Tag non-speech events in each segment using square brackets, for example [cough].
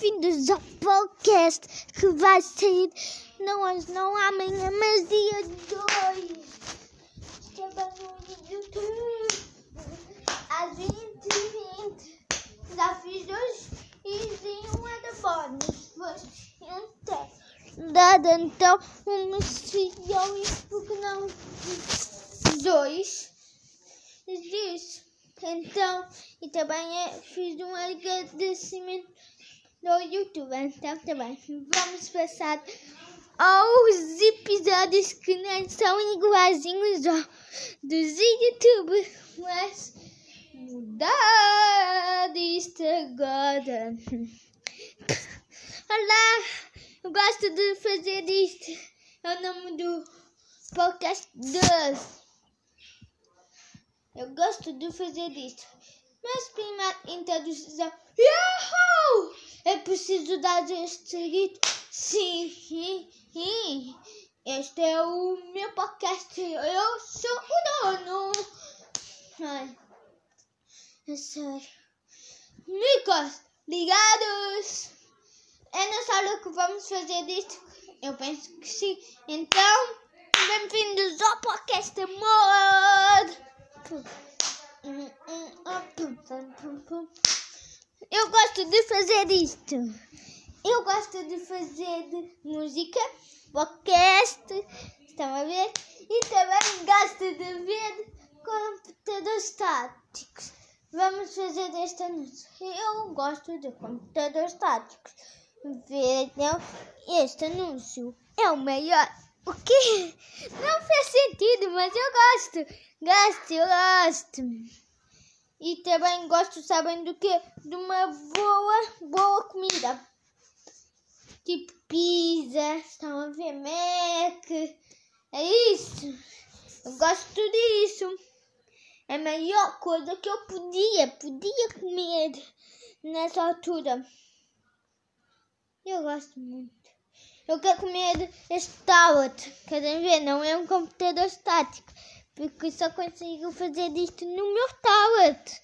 bem-vindos ao podcast que vai sair não hoje, não amanhã, mas dia 2. Estava no YouTube às 20 h 20 Já fiz dois e um da bônus. Então, dado então um milhões porque não dois disso. Então, e também é, fiz um agradecimento no YouTube. Então, também vamos passar aos episódios que não são iguaizinhos dos YouTube, mas mudar isto agora. [laughs] Olá, eu gosto de fazer isto. É o nome do podcast 2. Eu gosto de fazer isso. Mas primeiro introdução. Yahoo! É preciso dar este grito. Sim, sim, sim. Este é o meu podcast. Eu sou o dono. Ai, é sério. Micos, ligados. É nessa hora que vamos fazer isto? Eu penso que sim. Então, bem-vindos ao podcast Amor. Eu gosto de fazer isto. Eu gosto de fazer música, podcast, estão a ver? E também gosto de ver computadores estáticos. Vamos fazer esta noite. Eu gosto de computadores estáticos. Ver então este anúncio é o maior. O quê? Não fez sentido, mas eu gosto. Gosto, eu gosto. E também gosto, sabem do que? De uma boa, boa comida. Tipo pizza, estão a ver? Mac. É isso. Eu gosto disso. É a melhor coisa que eu podia, podia comer nessa altura. Eu gosto muito. Eu quero comer este tablet. Querem ver? Não é um computador estático porque só consigo fazer isto no meu tablet.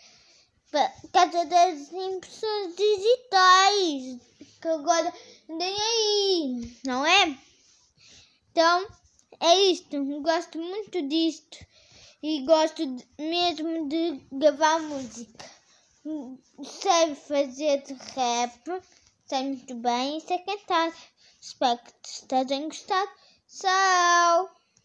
Por causa das impressões digitais, que agora nem aí, não é? Então, é isto. Gosto muito disto. E gosto de, mesmo de gravar música. Sei fazer rap, sei muito bem e sei cantar. Espero que estejam gostado. Tchau!